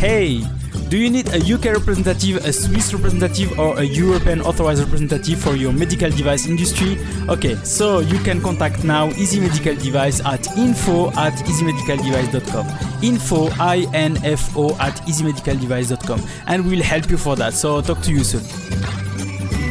Hey, do you need a UK representative, a Swiss representative, or a European authorized representative for your medical device industry? Okay, so you can contact now Easy Medical Device at info at easymedicaldevice.com. Info, I-N-F-O at easymedicaldevice.com. And we'll help you for that. So talk to you soon.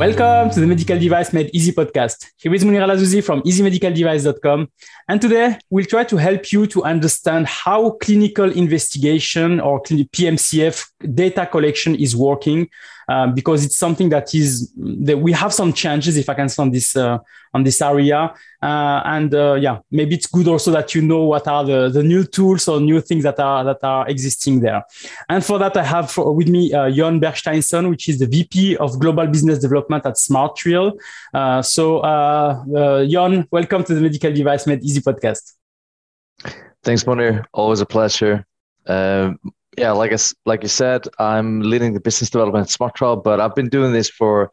Welcome to the Medical Device Made Easy podcast. Here is Monir El Azzouzi from easymedicaldevice.com. And today we'll try to help you to understand how clinical investigation or PMCF data collection is working um, because it's something that is that we have some changes if I can say on this uh, on this area uh, and uh, yeah maybe it's good also that you know what are the, the new tools or new things that are that are existing there and for that I have for, with me uh, Jon Bergsteinson which is the VP of Global Business Development at SmartTrial uh, so uh, uh, Jon welcome to the Medical Device Made Easy podcast Thanks, Monir. Always a pleasure. Um, yeah, like I, like you said, I'm leading the business development at SmartTrial, but I've been doing this for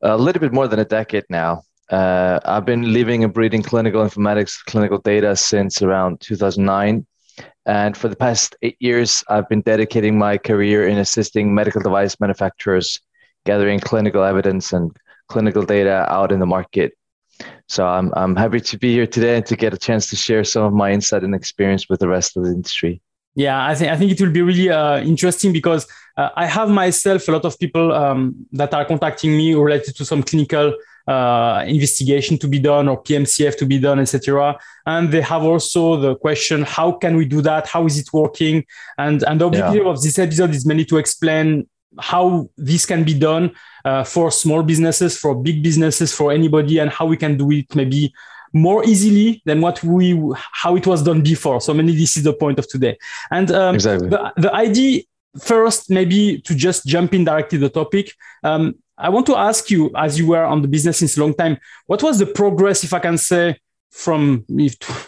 a little bit more than a decade now. Uh, I've been living and breathing clinical informatics, clinical data since around 2009. And for the past eight years, I've been dedicating my career in assisting medical device manufacturers gathering clinical evidence and clinical data out in the market. So I'm, I'm happy to be here today and to get a chance to share some of my insight and experience with the rest of the industry. Yeah, I think I think it will be really uh, interesting because uh, I have myself a lot of people um, that are contacting me related to some clinical uh, investigation to be done or PMCF to be done, etc. And they have also the question: How can we do that? How is it working? And and the objective yeah. of this episode is mainly to explain how this can be done uh, for small businesses, for big businesses, for anybody, and how we can do it maybe more easily than what we how it was done before. So maybe this is the point of today. And um, exactly. the, the idea first, maybe to just jump in directly the topic. Um, I want to ask you, as you were on the business since a long time, what was the progress, if I can say, from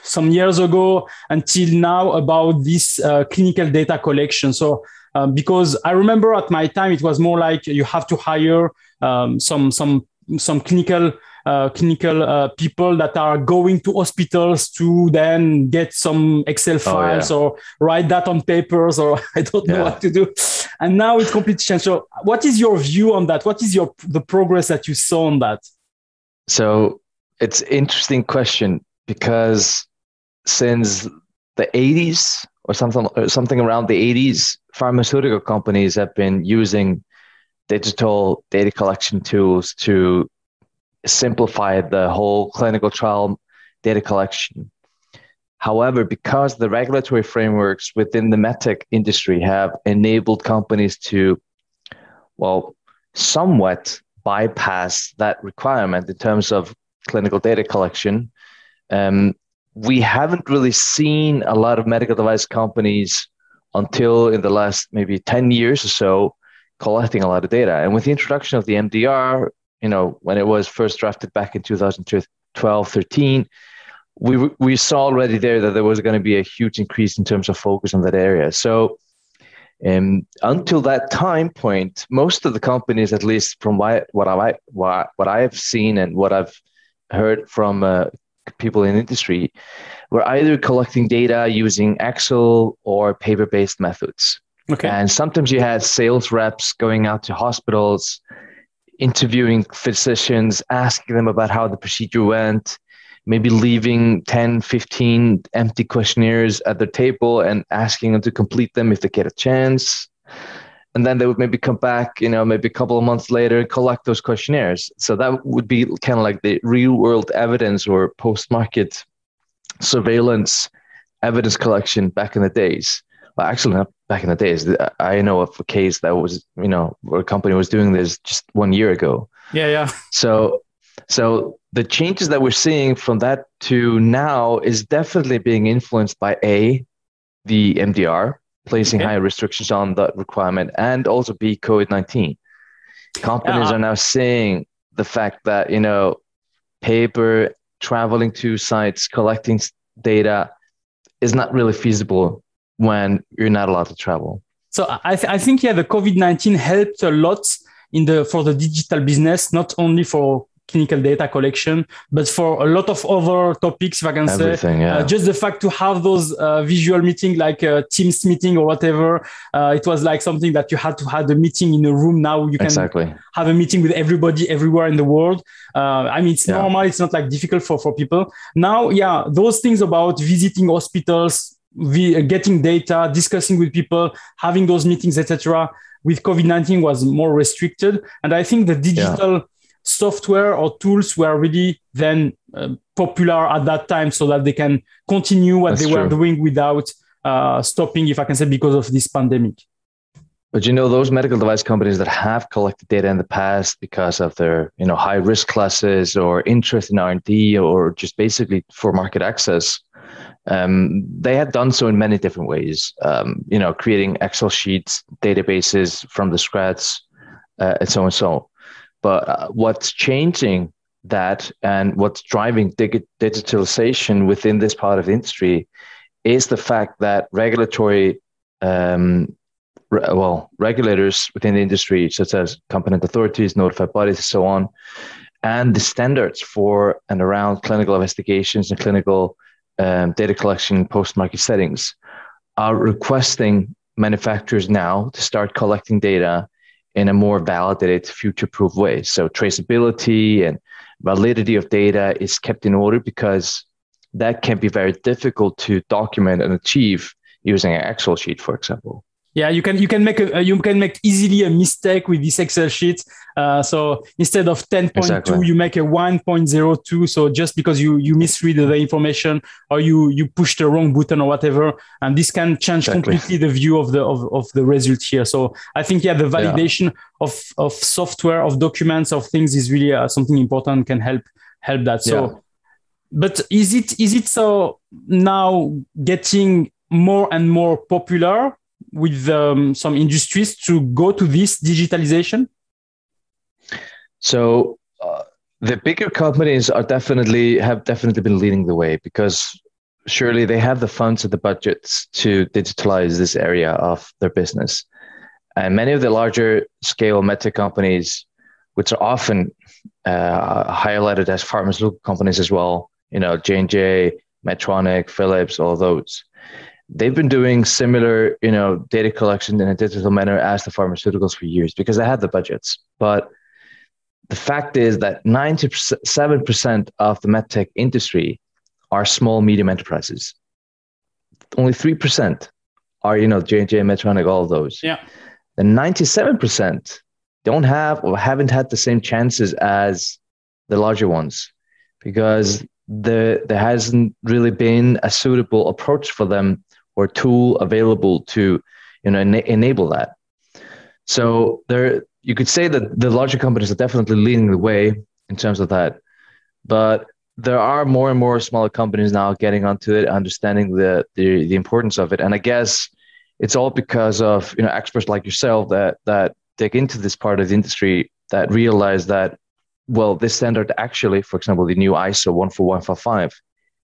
some years ago until now about this uh, clinical data collection? So, um, because I remember at my time it was more like you have to hire um, some some some clinical uh, clinical uh, people that are going to hospitals to then get some Excel files oh, yeah. or write that on papers or I don't know yeah. what to do. And now it's completely changed. So, what is your view on that? What is your the progress that you saw on that? So it's interesting question because since the 80s or something or something around the 80s, pharmaceutical companies have been using digital data collection tools to simplify the whole clinical trial data collection. However, because the regulatory frameworks within the medtech industry have enabled companies to, well, somewhat bypass that requirement in terms of clinical data collection, um, we haven't really seen a lot of medical device companies until in the last maybe 10 years or so collecting a lot of data. And with the introduction of the MDR, you know, when it was first drafted back in 2012, 13, we, we saw already there that there was going to be a huge increase in terms of focus on that area. So um, until that time point, most of the companies, at least from what, what I what, what I have seen and what I've heard from uh, people in industry, were either collecting data using Excel or paper-based methods. Okay. And sometimes you had sales reps going out to hospitals interviewing physicians, asking them about how the procedure went, maybe leaving 10, 15 empty questionnaires at their table and asking them to complete them if they get a chance. And then they would maybe come back, you know, maybe a couple of months later and collect those questionnaires. So that would be kind of like the real world evidence or post market surveillance evidence collection back in the days. Well, actually, not back in the days. I know of a case that was, you know, where a company was doing this just one year ago. Yeah, yeah. So, so the changes that we're seeing from that to now is definitely being influenced by a the MDR placing okay. higher restrictions on that requirement, and also B COVID nineteen. Companies yeah. are now seeing the fact that you know paper traveling to sites collecting data is not really feasible when you're not allowed to travel. So I, th- I think yeah, the COVID nineteen helped a lot in the for the digital business, not only for clinical data collection, but for a lot of other topics, if I can Everything, say, yeah. uh, just the fact to have those uh, visual meeting, like a Teams meeting or whatever, uh, it was like something that you had to have a meeting in a room. Now you can exactly. have a meeting with everybody everywhere in the world. Uh, I mean, it's yeah. normal. It's not like difficult for, for people. Now, yeah, those things about visiting hospitals, the, getting data, discussing with people, having those meetings, etc. With COVID nineteen was more restricted, and I think the digital yeah software or tools were really then uh, popular at that time so that they can continue what That's they true. were doing without uh, stopping, if I can say, because of this pandemic. But you know, those medical device companies that have collected data in the past because of their, you know, high risk classes or interest in R&D or just basically for market access, um, they have done so in many different ways. Um, you know, creating Excel sheets, databases from the scratch, uh, and so on and so. But uh, what's changing that and what's driving dig- digitalization within this part of the industry is the fact that regulatory, um, re- well, regulators within the industry, such as competent authorities, notified bodies, and so on, and the standards for and around clinical investigations and clinical um, data collection post-market settings are requesting manufacturers now to start collecting data in a more validated, future-proof way. So traceability and validity of data is kept in order because that can be very difficult to document and achieve using an Excel sheet, for example yeah you can you can make a you can make easily a mistake with this excel sheet uh, so instead of 10.2 exactly. you make a 1.02 so just because you you misread the information or you you push the wrong button or whatever and this can change exactly. completely the view of the of, of the result here so i think yeah the validation yeah. of of software of documents of things is really uh, something important can help help that so yeah. but is it is it so now getting more and more popular with um, some industries to go to this digitalization? So uh, the bigger companies are definitely have definitely been leading the way because surely they have the funds and the budgets to digitalize this area of their business. And many of the larger scale medtech companies, which are often uh, highlighted as pharmaceutical companies as well, you know, J and J, Medtronic, Philips, all those they've been doing similar, you know, data collection in a digital manner as the pharmaceuticals for years because they had the budgets. But the fact is that 97% of the medtech industry are small, medium enterprises. Only 3% are, you know, J&J, Medtronic, all of those. Yeah. And 97% don't have or haven't had the same chances as the larger ones because the, there hasn't really been a suitable approach for them or tool available to you know ena- enable that. So there, you could say that the larger companies are definitely leading the way in terms of that, but there are more and more smaller companies now getting onto it, understanding the the, the importance of it, and I guess it's all because of you know experts like yourself that that dig into this part of the industry that realize that well this standard actually for example the new iso 14155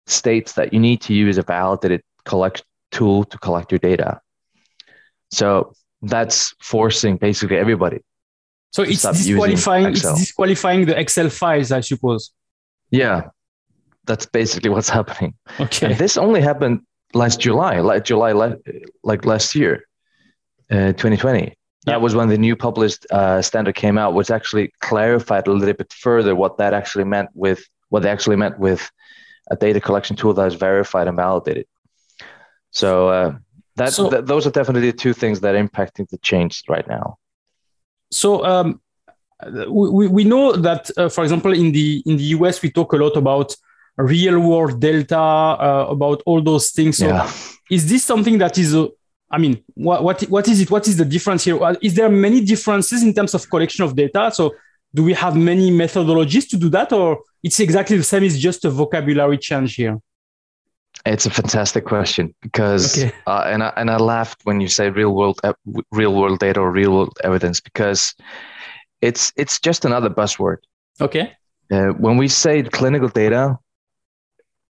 states that you need to use a validated collect tool to collect your data. So that's forcing basically everybody. So it's disqualifying it's disqualifying the Excel files, I suppose. Yeah. That's basically what's happening. Okay. And this only happened last July, like July like last year, uh, 2020. That was when the new published uh, standard came out, which actually clarified a little bit further what that actually meant with what they actually meant with a data collection tool that is verified and validated. So uh, that so, th- those are definitely two things that are impacting the change right now. So um, we, we know that, uh, for example, in the in the US, we talk a lot about real world data, uh, about all those things. So yeah. is this something that is uh, I mean, what, what what is it? What is the difference here? Uh, there many differences in terms of collection of data? So do we have many methodologies to do that, or it's exactly the same? It's just a vocabulary change here. It's a fantastic question because, okay. uh, and I, and I laughed when you say real world real world data or real world evidence because it's it's just another buzzword. Okay. Uh, when we say clinical data,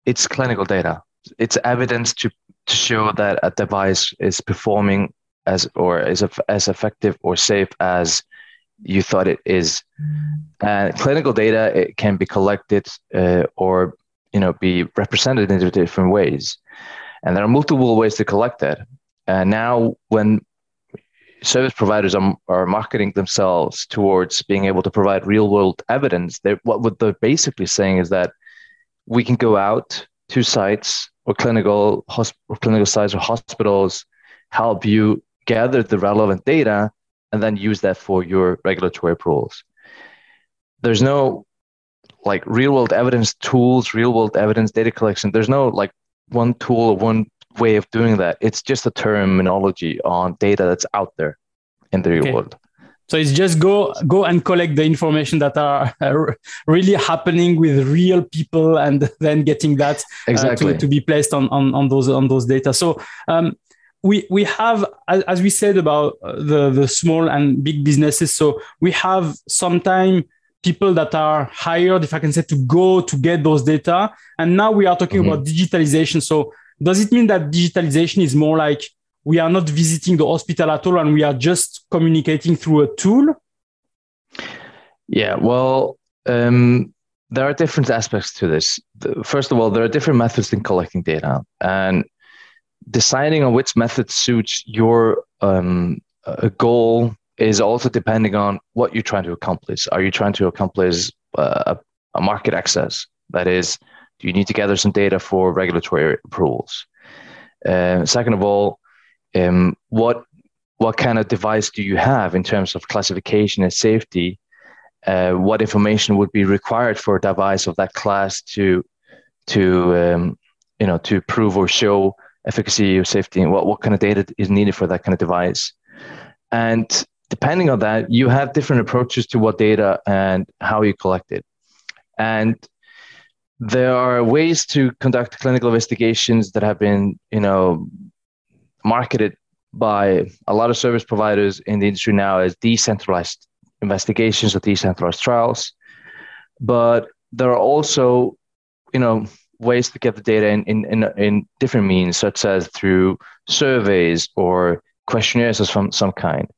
it's clinical data. It's evidence to to show that a device is performing as or is as effective or safe as you thought it is. And clinical data it can be collected uh, or you know be represented in different ways, and there are multiple ways to collect that. And now, when service providers are, are marketing themselves towards being able to provide real world evidence, what, what they're basically saying is that we can go out to sites or clinical or clinical sites or hospitals, help you gather the relevant data, and then use that for your regulatory approvals. There's no like real world evidence tools, real world evidence data collection. There's no like one tool or one way of doing that. It's just a terminology on data that's out there in the real okay. world. So it's just go go and collect the information that are really happening with real people, and then getting that exactly. uh, to, to be placed on, on on those on those data. So um, we we have as we said about uh, the the small and big businesses. So we have sometimes people that are hired, if I can say, to go to get those data, and now we are talking mm-hmm. about digitalization. So does it mean that digitalization is more like we are not visiting the hospital at all and we are just communicating through a tool? Yeah, well, um, there are different aspects to this. First of all, there are different methods in collecting data, and deciding on which method suits your um, goal is also depending on what you're trying to accomplish. Are you trying to accomplish uh, a market access? That is, do you need to gather some data for regulatory approvals? Uh, second of all, um, what what kind of device do you have in terms of classification and safety? Uh, what information would be required for a device of that class to to um, you know to prove or show efficacy or safety? And what what kind of data is needed for that kind of device? And depending on that, you have different approaches to what data and how you collect it. And there are ways to conduct clinical investigations that have been, you know, marketed by a lot of service providers in the industry now as decentralized investigations or decentralized trials. But there are also, you know, ways to get the data in, in, in, in different means, such as through surveys or questionnaires of some, some kind.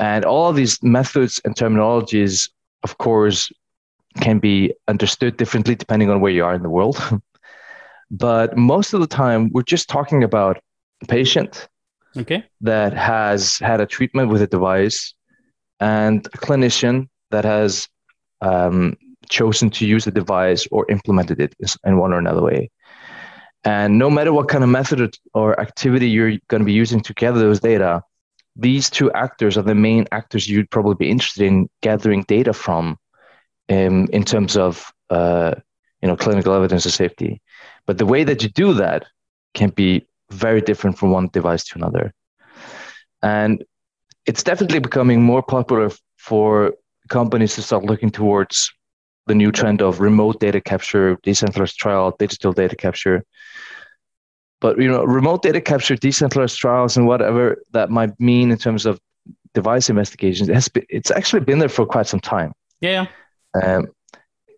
And all of these methods and terminologies, of course, can be understood differently depending on where you are in the world. but most of the time, we're just talking about a patient okay. that has had a treatment with a device and a clinician that has um, chosen to use the device or implemented it in one or another way. And no matter what kind of method or activity you're going to be using to gather those data, these two actors are the main actors you'd probably be interested in gathering data from um, in terms of uh, you know clinical evidence of safety. But the way that you do that can be very different from one device to another, and it's definitely becoming more popular for companies to start looking towards the new trend of remote data capture, decentralized trial, digital data capture. But you know, remote data capture, decentralized trials, and whatever that might mean in terms of device investigations, it has been, it's actually been there for quite some time. Yeah. Um,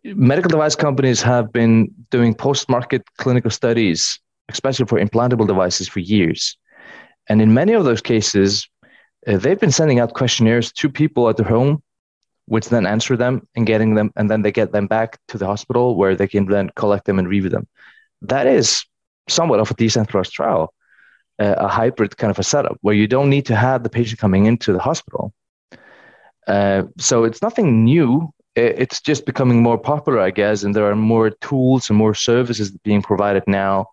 medical device companies have been doing post-market clinical studies, especially for implantable devices, for years. And in many of those cases, uh, they've been sending out questionnaires to people at their home, which then answer them and getting them, and then they get them back to the hospital where they can then collect them and review them. That is somewhat of a decentralized trial, uh, a hybrid kind of a setup where you don't need to have the patient coming into the hospital. Uh, so it's nothing new it's just becoming more popular, I guess, and there are more tools and more services being provided now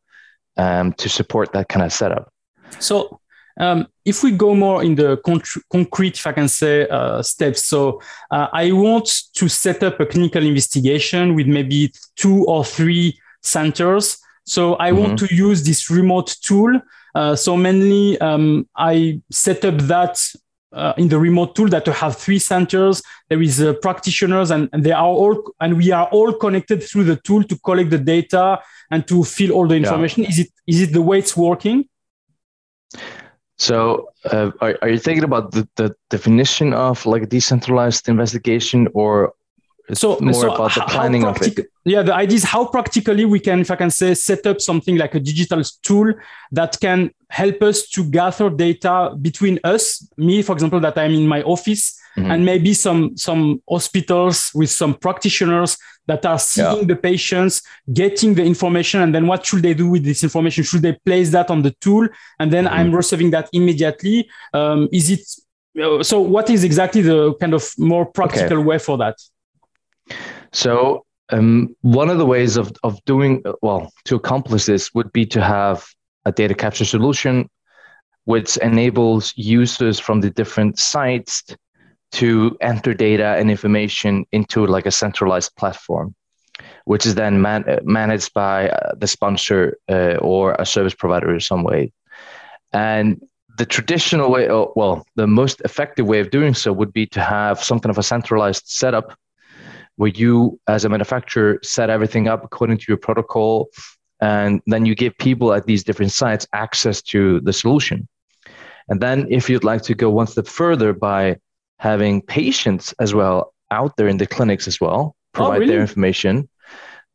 um, to support that kind of setup. So, um, if we go more in the con- concrete, if I can say, uh, steps, so uh, I want to set up a clinical investigation with maybe two or three centers. So I mm-hmm. want to use this remote tool. Uh, so mainly, um, I set up that uh, in the remote tool that to have three centers. There is uh, practitioners, and, and, they are all, and we are all connected through the tool to collect the data and to fill all the information. Yeah. Is it is it the way it's working? So, uh, are, are you thinking about the, the definition of like a decentralized investigation, or so more so about the planning of it? Yeah, the idea is how practically we can, if I can say, set up something like a digital tool that can help us to gather data between us, me, for example, that I'm in my office, mm-hmm. and maybe some some hospitals with some practitioners that are seeing yeah. the patients, getting the information, and then what should they do with this information? Should they place that on the tool, and then mm-hmm. I'm receiving that immediately? Um, is it uh, so? What is exactly the kind of more practical okay. way for that? So um, one of the ways of, of doing well to accomplish this would be to have a data capture solution which enables users from the different sites to enter data and information into like a centralized platform, which is then man- managed by uh, the sponsor uh, or a service provider in some way. And the traditional way, oh, well, the most effective way of doing so would be to have some kind of a centralized setup where you, as a manufacturer, set everything up according to your protocol, and then you give people at these different sites access to the solution. And then, if you'd like to go one step further by having patients as well out there in the clinics as well, oh, provide oh, really? their information.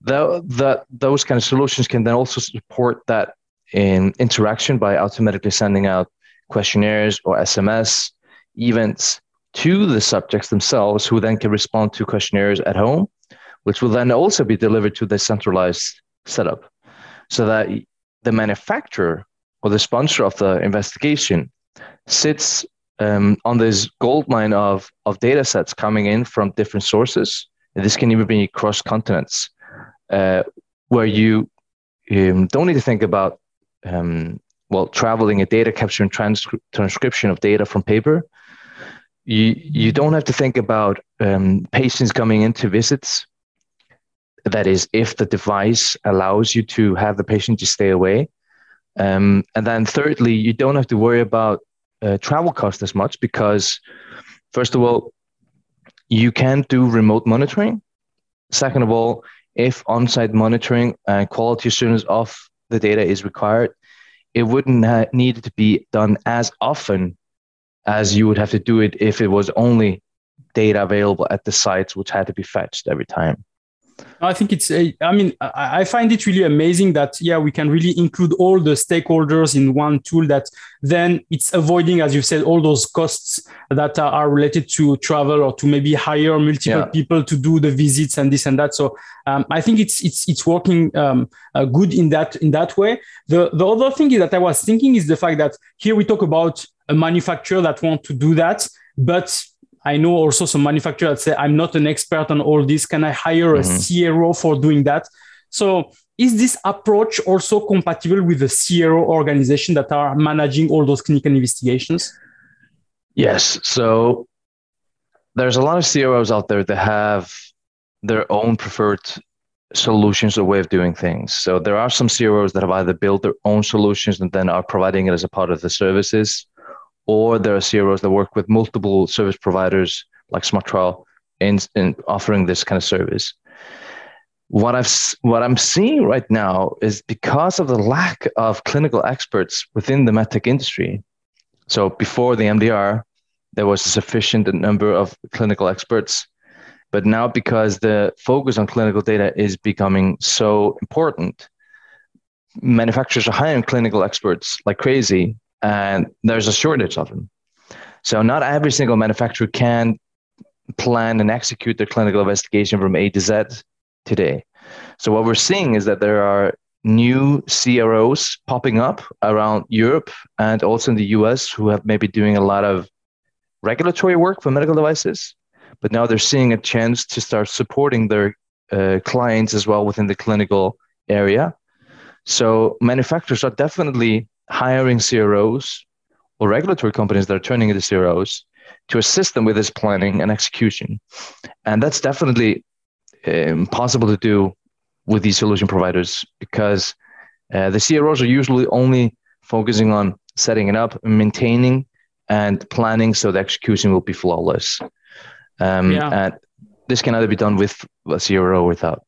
The, the, those kind of solutions can then also support that in interaction by automatically sending out questionnaires or SMS events to the subjects themselves, who then can respond to questionnaires at home, which will then also be delivered to the centralized setup so that the manufacturer or the sponsor of the investigation sits um, on this gold mine of, of data sets coming in from different sources. And this can even be cross continents, uh, where you um, don't need to think about um, well traveling a data capture and transcri- transcription of data from paper. You you don't have to think about um, patients coming into visits. That is, if the device allows you to have the patient just stay away. Um, and then thirdly, you don't have to worry about uh, travel costs as much because, first of all, you can do remote monitoring. Second of all, if on-site monitoring and quality assurance of the data is required, it wouldn't ha- need to be done as often as you would have to do it if it was only data available at the sites, which had to be fetched every time. I think it's, a, I mean, I find it really amazing that, yeah, we can really include all the stakeholders in one tool that then it's avoiding, as you said, all those costs that are related to travel or to maybe hire multiple yeah. people to do the visits and this and that. So um, I think it's, it's, it's working um, uh, good in that, in that way. The, the other thing is that I was thinking is the fact that here we talk about a manufacturer that want to do that, but I know also some manufacturers that say, I'm not an expert on all this. Can I hire mm-hmm. a CRO for doing that? So is this approach also compatible with the CRO organization that are managing all those clinical investigations? Yes. So there's a lot of CROs out there that have their own preferred solutions or way of doing things. So there are some CROs that have either built their own solutions and then are providing it as a part of the services or there are CROs that work with multiple service providers like SmartTrial in, in offering this kind of service. What I've what I'm seeing right now is because of the lack of clinical experts within the medtech industry. So before the MDR, there was a sufficient number of clinical experts, but now because the focus on clinical data is becoming so important, manufacturers are hiring clinical experts like crazy and there's a shortage of them. So not every single manufacturer can plan and execute their clinical investigation from A to Z today. So what we're seeing is that there are new CROs popping up around Europe and also in the US who have maybe doing a lot of regulatory work for medical devices, but now they're seeing a chance to start supporting their uh, clients as well within the clinical area. So manufacturers are definitely hiring CROs or regulatory companies that are turning into CROs to assist them with this planning and execution. And that's definitely impossible to do with these solution providers because uh, the CROs are usually only focusing on setting it up, maintaining, and planning so the execution will be flawless. Um, yeah. And this can either be done with a CRO or without.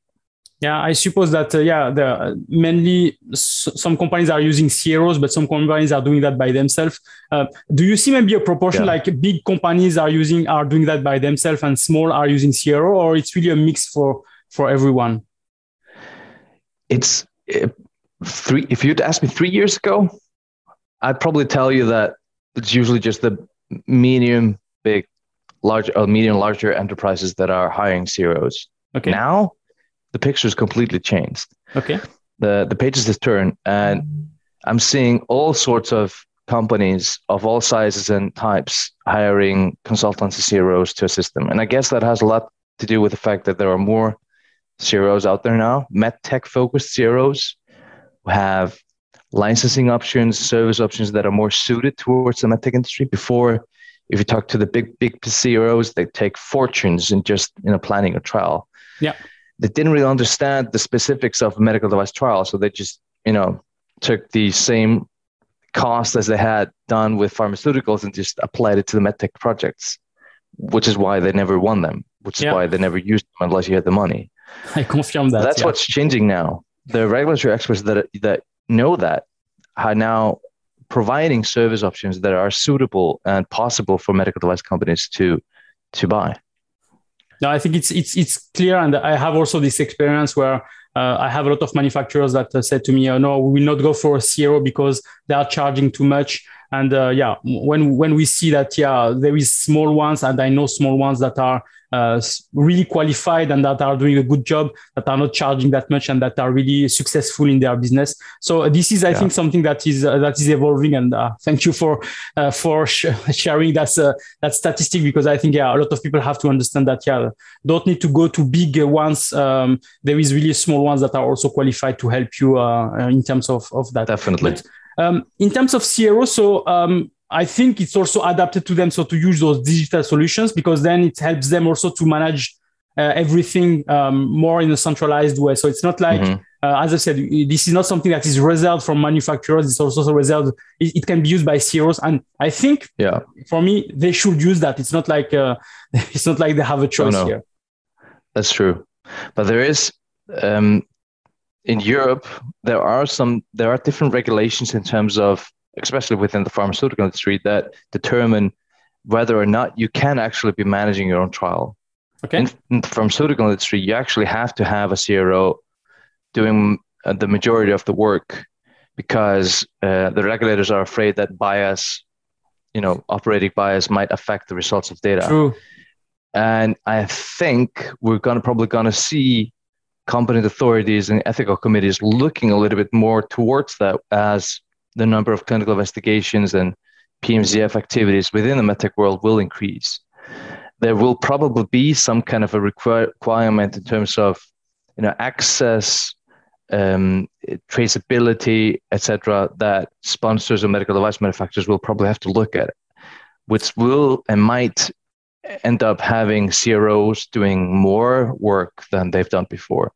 Yeah, I suppose that uh, yeah, the, mainly s- some companies are using CROs, but some companies are doing that by themselves. Uh, do you see maybe a proportion yeah. like big companies are using are doing that by themselves and small are using CRO, or it's really a mix for for everyone? It's uh, three. If you'd asked me three years ago, I'd probably tell you that it's usually just the medium, big, large, or uh, medium, larger enterprises that are hiring CROs. Okay. Now the picture is completely changed. Okay. The the pages have turned, and I'm seeing all sorts of companies of all sizes and types hiring consultants and CROs to assist them. And I guess that has a lot to do with the fact that there are more CROs out there now, medtech focused CROs who have licensing options, service options that are more suited towards the medtech industry. Before, if you talk to the big, big CROs, they take fortunes in just you know planning a trial. Yeah they didn't really understand the specifics of a medical device trial. So they just, you know, took the same cost as they had done with pharmaceuticals and just applied it to the medtech projects, which is why they never won them, which is yeah. why they never used them unless you had the money. I confirm that. That's yeah. what's changing now. The regulatory experts that that know that are now providing service options that are suitable and possible for medical device companies to to buy. No, I think it's it's it's clear, and I have also this experience where uh, I have a lot of manufacturers that uh, said to me, uh, "No, we will not go for a CRO because they are charging too much." And uh, yeah, when when we see that, yeah, there is small ones, and I know small ones that are uh, really qualified and that are doing a good job, that are not charging that much, and that are really successful in their business. So this is, I yeah. think, something that is uh, that is evolving. And uh, thank you for uh, for sh- sharing that uh, that statistic because I think yeah, a lot of people have to understand that yeah, don't need to go to big ones. Um, there is really small ones that are also qualified to help you uh, in terms of of that. Definitely. But, um, in terms of CRO, so um, I think it's also adapted to them so to use those digital solutions because then it helps them also to manage uh, everything um, more in a centralized way. So it's not like, mm-hmm. uh, as I said, this is not something that is reserved from manufacturers. It's also reserved. It, it, can be used by CROs, and I think, yeah, for me, they should use that. It's not like uh, it's not like they have a choice oh, no. here. That's true, but there is. Um, in Europe, there are some there are different regulations in terms of especially within the pharmaceutical industry, that determine whether or not you can actually be managing your own trial. Okay. In, in the pharmaceutical industry, you actually have to have a CRO doing uh, the majority of the work because uh, the regulators are afraid that bias, you know, operating bias might affect the results of data. True. And I think we're gonna probably gonna see competent authorities and ethical committees looking a little bit more towards that as the number of clinical investigations and PMCF activities within the medtech world will increase. There will probably be some kind of a requirement in terms of you know access, um, traceability, etc. That sponsors of medical device manufacturers will probably have to look at, which will and might end up having CROs doing more work than they've done before.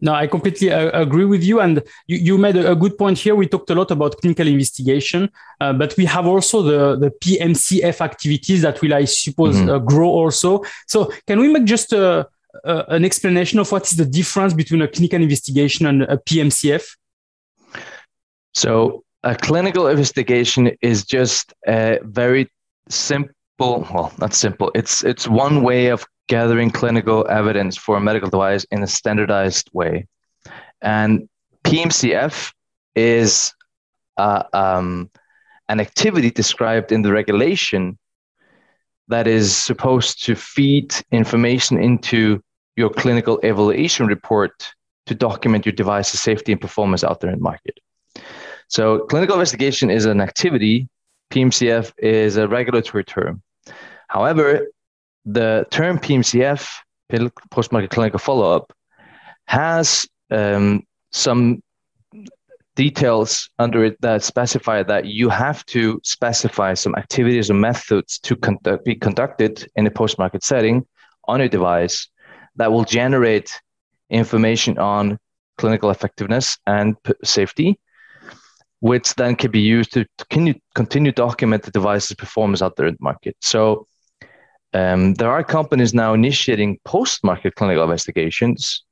No, I completely uh, agree with you. And you, you made a, a, good point here. We talked a lot about clinical investigation, uh, but we have also the, the PMCF activities that will, I suppose, mm-hmm. uh, grow also. So, can we make just a, a, an explanation of what is the difference between a clinical investigation and a PMCF? So, a clinical investigation is just a very simple well not simple it's it's one way of gathering clinical evidence for a medical device in a standardized way. And PMCF is uh, um, an activity described in the regulation that is supposed to feed information into your clinical evaluation report to document your device's safety and performance out there in the market. So, clinical investigation is an activity, PMCF is a regulatory term. However, the term PMCF, post-market clinical follow-up, has um, some details under it that specify that you have to specify some activities or methods to conduct, be conducted in a post-market setting on your device that will generate information on clinical effectiveness and p- safety, which then can be used to continue, continue document the device's performance out there in the market. So um, there are companies now initiating post-market clinical investigations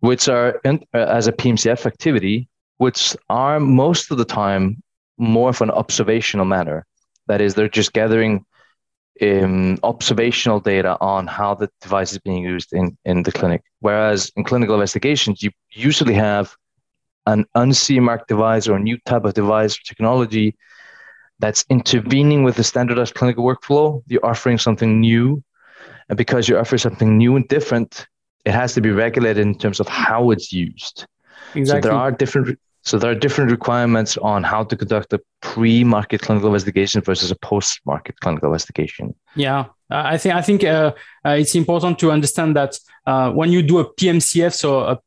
which are in, uh, as a PMCF activity, which are most of the time more of an observational manner. That is, they're just gathering um, observational data on how the device is being used in, in the clinic. Whereas in clinical investigations, you usually have an unCE mark device or a new type of device or technology that's intervening with the standardized clinical workflow. You're offering something new. And because you offer something new and different, it has to be regulated in terms of how it's used. Exactly. So there are different so there are different requirements on how to conduct a pre-market clinical investigation versus a post-market clinical investigation. Yeah, I think I think uh, uh, it's important to understand that uh, when you do a PMCF, so a,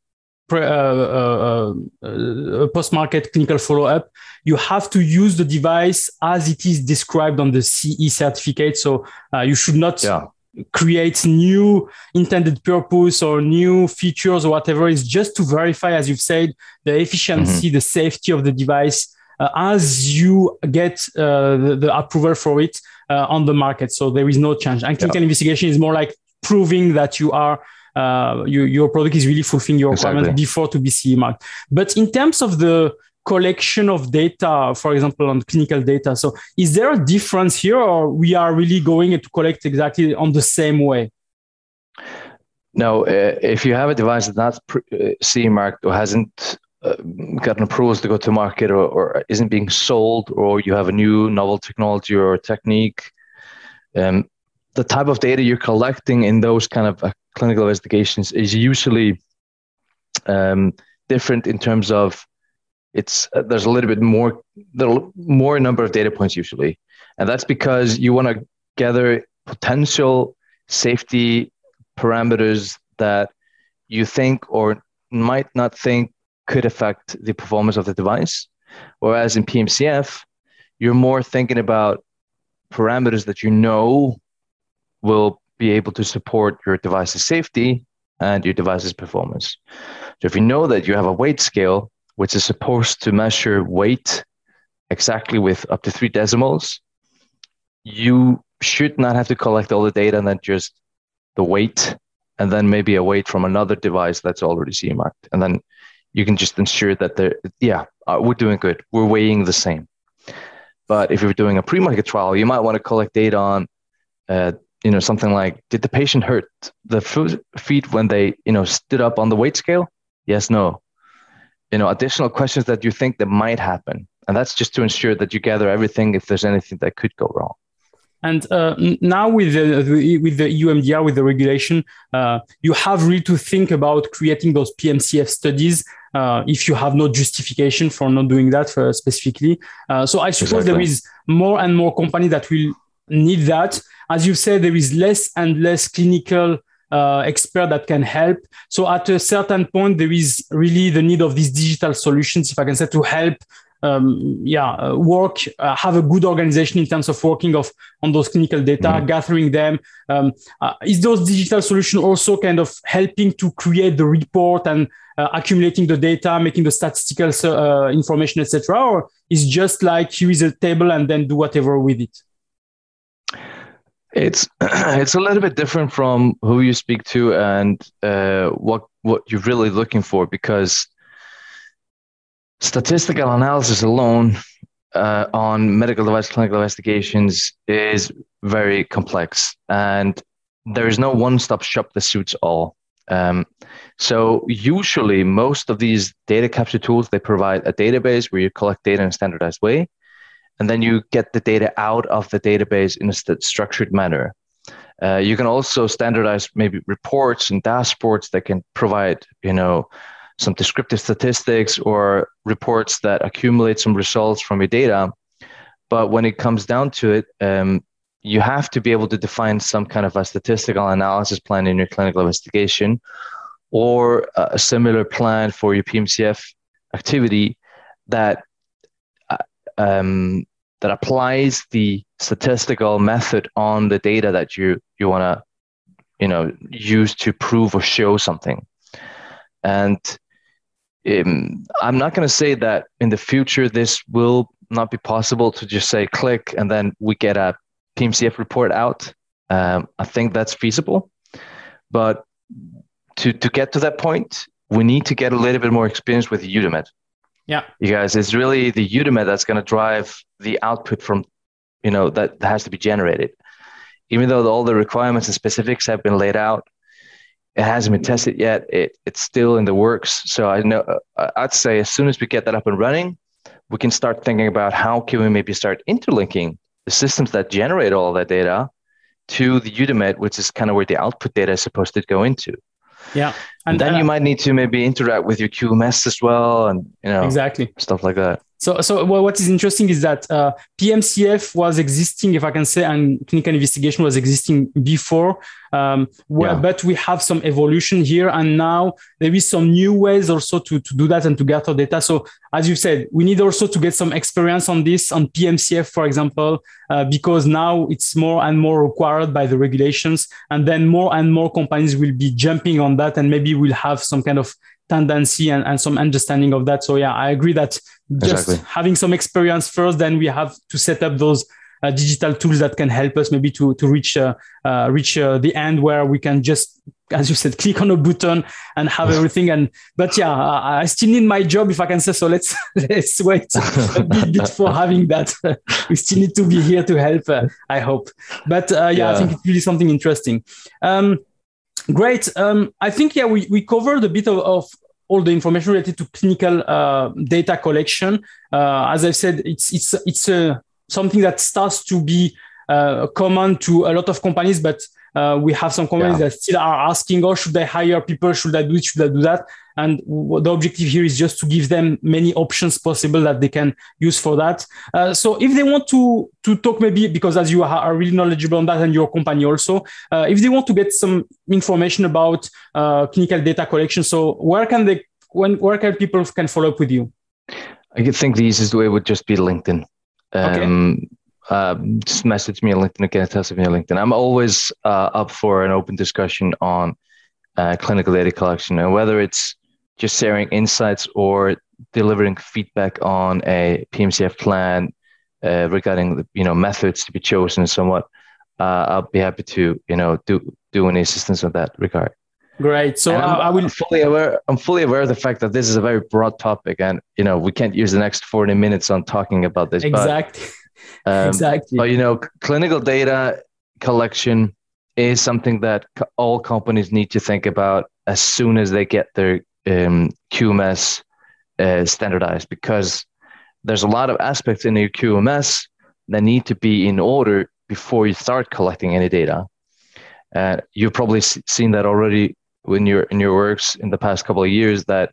uh, uh, uh, post-market clinical follow-up, you have to use the device as it is described on the CE certificate. So you should not yeah creates new intended purpose or new features or whatever is just to verify, as you've said, the efficiency, mm-hmm. the safety of the device uh, as you get uh, the, the, approval for it uh, on the market. So there is no change. And clinical yeah. investigation is more like proving that you are uh, you, your product is really fulfilling your exactly. requirements before to be CE marked. But in terms of the collection of data, for example, on clinical data. So is there a difference here or we are really going to collect exactly on the same way? No, uh, if you have a device that's not uh, CE marked or hasn't uh, gotten approvals to go to market or, or, isn't being sold, or you have a new novel technology or technique, um, the type of data you're collecting in those kind of uh, clinical investigations is usually um, different in terms of it's uh, there's a little bit more are more number of data points usually. And that's because you want to gather potential safety parameters that you think or might not think could affect the performance of the device. Whereas in pmcf you're more thinking about parameters that you know will be able to support your device's safety and your device's performance so if you know that you have a weight scale which is supposed to measure weight exactly with up to three decimals, you should not have to collect all the data and then just the weight and then maybe a weight from another device that's already CE marked. And then you can just ensure that they're, yeah, uh, we're doing good. We're weighing the same. But if you're doing a pre-market trial, you might want to collect data on, uh, you know, something like, did the patient hurt the feet when they, you know, stood up on the weight scale? Yes, no you know additional questions that you think that might happen and that's just to ensure that you gather everything if there's anything that could go wrong and uh, now with the with the EU MDR with the regulation, uh, you have really to think about creating those PMCF studies uh, if you have no justification for not doing that uh, specifically. Uh, so I suppose exactly. there is more and more companies that will need that. As you said, there is less and less clinical uh, expert that can help. So at a certain point, there is really the need of these digital solutions, if I can say, to help. Um, yeah, uh, work, uh, have a good organization in terms of working of on those clinical data, mm-hmm. gathering them. Um, uh, is those digital solutions also kind of helping to create the report and uh, accumulating the data, making the statistical uh, information, etc., or is just like here is a table and then do whatever with it? It's it's a little bit different from who you speak to and uh, what what you're really looking for because statistical analysis alone uh, on medical device clinical investigations is very complex and there is no one-stop shop that suits all. Um, so usually most of these data capture tools they provide a database where you collect data in a standardized way and then you get the data out of the database in a st- structured manner. Uh, you can also standardize maybe reports and dashboards that can provide, you know, some descriptive statistics or reports that accumulate some results from your data. But when it comes down to it, um, you have to be able to define some kind of a statistical analysis plan in your clinical investigation or a similar plan for your PMCF activity that um, that applies the statistical method on the data that you you want to you know use to prove or show something. And um, i'm not going to say that in the future this will not be possible to just say click and then we get a pmcf report out. Um, i think that's feasible. But to, to get to that point we need to get a little bit more experience with EUDAMED. Yeah. You guys, it's really the EUDAMED that's going to drive the output from, you know, that, has to be generated. Even though all the requirements and specifics have been laid out, it hasn't been tested yet. It, it's still in the works. So I know uh, I'd say as soon as we get that up and running, we can start thinking about how can we maybe start interlinking the systems that generate all that data to the EUDAMED, which is kind of where the output data is supposed to go into. Yeah. And, and then uh, you might need to maybe interact with your QMS as well and you know exactly stuff like that. So, so what is interesting is that uh, PMCF was existing, if I can say, and clinical investigation was existing before. Um, where, yeah. But we have some evolution here, and now there is some new ways also to, to do that and to gather data. So, as you said, we need also to get some experience on this on PMCF, for example, uh, because now it's more and more required by the regulations, and then more and more companies will be jumping on that, and maybe we'll have some kind of tendency and, and some understanding of that. So yeah, I agree that just exactly. having some experience first, then we have to set up those uh, digital tools that can help us maybe to to reach uh, uh, reach uh, the end where we can just as you said click on a button and have everything. And but yeah I, I, still need my job if i can say so. Let's let's wait a bit, bit for having that. We still need to be here to help uh, i hope. But uh, yeah, yeah, i think it's really something interesting. Um, Great. Um, I think yeah, we, we covered a bit of, of all the information related to clinical uh, data collection. Uh, as I said, it's it's it's uh, something that starts to be uh, common to a lot of companies, but uh, we have some companies yeah. that still are asking, "Oh, should I hire people? Should I do it? Should I do that?" And the objective here is just to give them many options possible that they can use for that. Uh, so if they want to to talk, maybe because as you are really knowledgeable on that and your company also, uh, if they want to get some information about uh, clinical data collection, so where can they when where can people can follow up with you? I think the easiest way would just be LinkedIn. Um, okay. Uh, just message me on LinkedIn again, test me on LinkedIn. I'm always uh, up for an open discussion on uh, clinical data collection and whether it's just sharing insights or delivering feedback on a PMCF plan uh, regarding the you know methods to be chosen and somewhat. Uh, I'll be happy to you know do do any assistance in that regard. Great. So I'm, I will fully aware. I'm fully aware of the fact that this is a very broad topic, and you know we can't use the next 40 minutes on talking about this. Exactly. But, um, exactly. But you know, clinical data collection is something that all companies need to think about as soon as they get their um, QMS uh, standardized because there's a lot of aspects in your QMS that need to be in order before you start collecting any data. Uh, you've probably seen that already in your in your works in the past couple of years that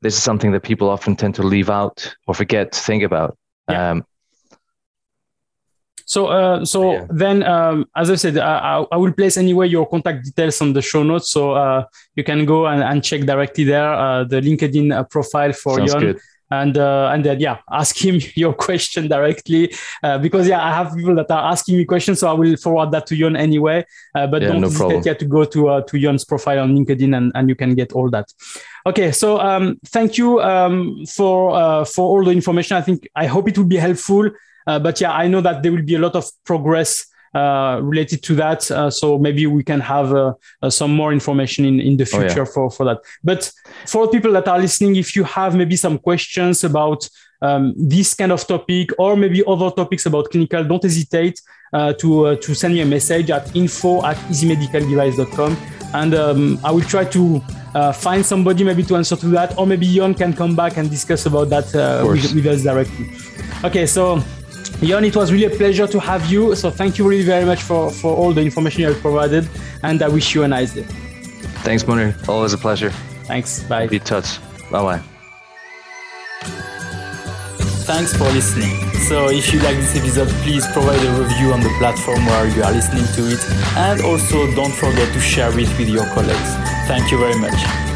this is something that people often tend to leave out or forget to think about. Yeah. Um, so, uh, so yeah. then, um, as I said, I, I, will place anyway your contact details on the show notes, so uh, you can go and, and check directly there uh, the LinkedIn uh, profile for Sounds. Good. And uh, and then yeah, ask him your question directly uh, because yeah, I have people that are asking me questions, so I will forward that to Jon anyway. but yeah, don't no hesitate yet to go to to Jon's profile on LinkedIn, and, and you can get all that. Okay, so um, thank you um, for for all the information. I think I hope it will be helpful. Uh, but yeah, I know that there will be a lot of progress uh, related to that. Uh, so maybe we can have uh, uh some more information in, in the future oh, yeah. for, for that. But for people that are listening, if you have maybe some questions about um, this kind of topic or maybe other topics about clinical, don't hesitate uh, to, to send me a message at info at easymedicaldevice.com. And um, I will try to find somebody maybe to answer to that, or maybe Jon can come back and discuss about that with, with us directly. Okay, so Jon, it was really a pleasure to have you. So thank you really very much for, for all the information you have provided. And I wish you a nice day. Thanks, Monir. Always a pleasure. Thanks. Bye. Be touch. Bye bye. Thanks for listening. So if you like this episode, please provide a review on the platform where you are listening to it. And also don't forget to share it with your colleagues. Thank you very much.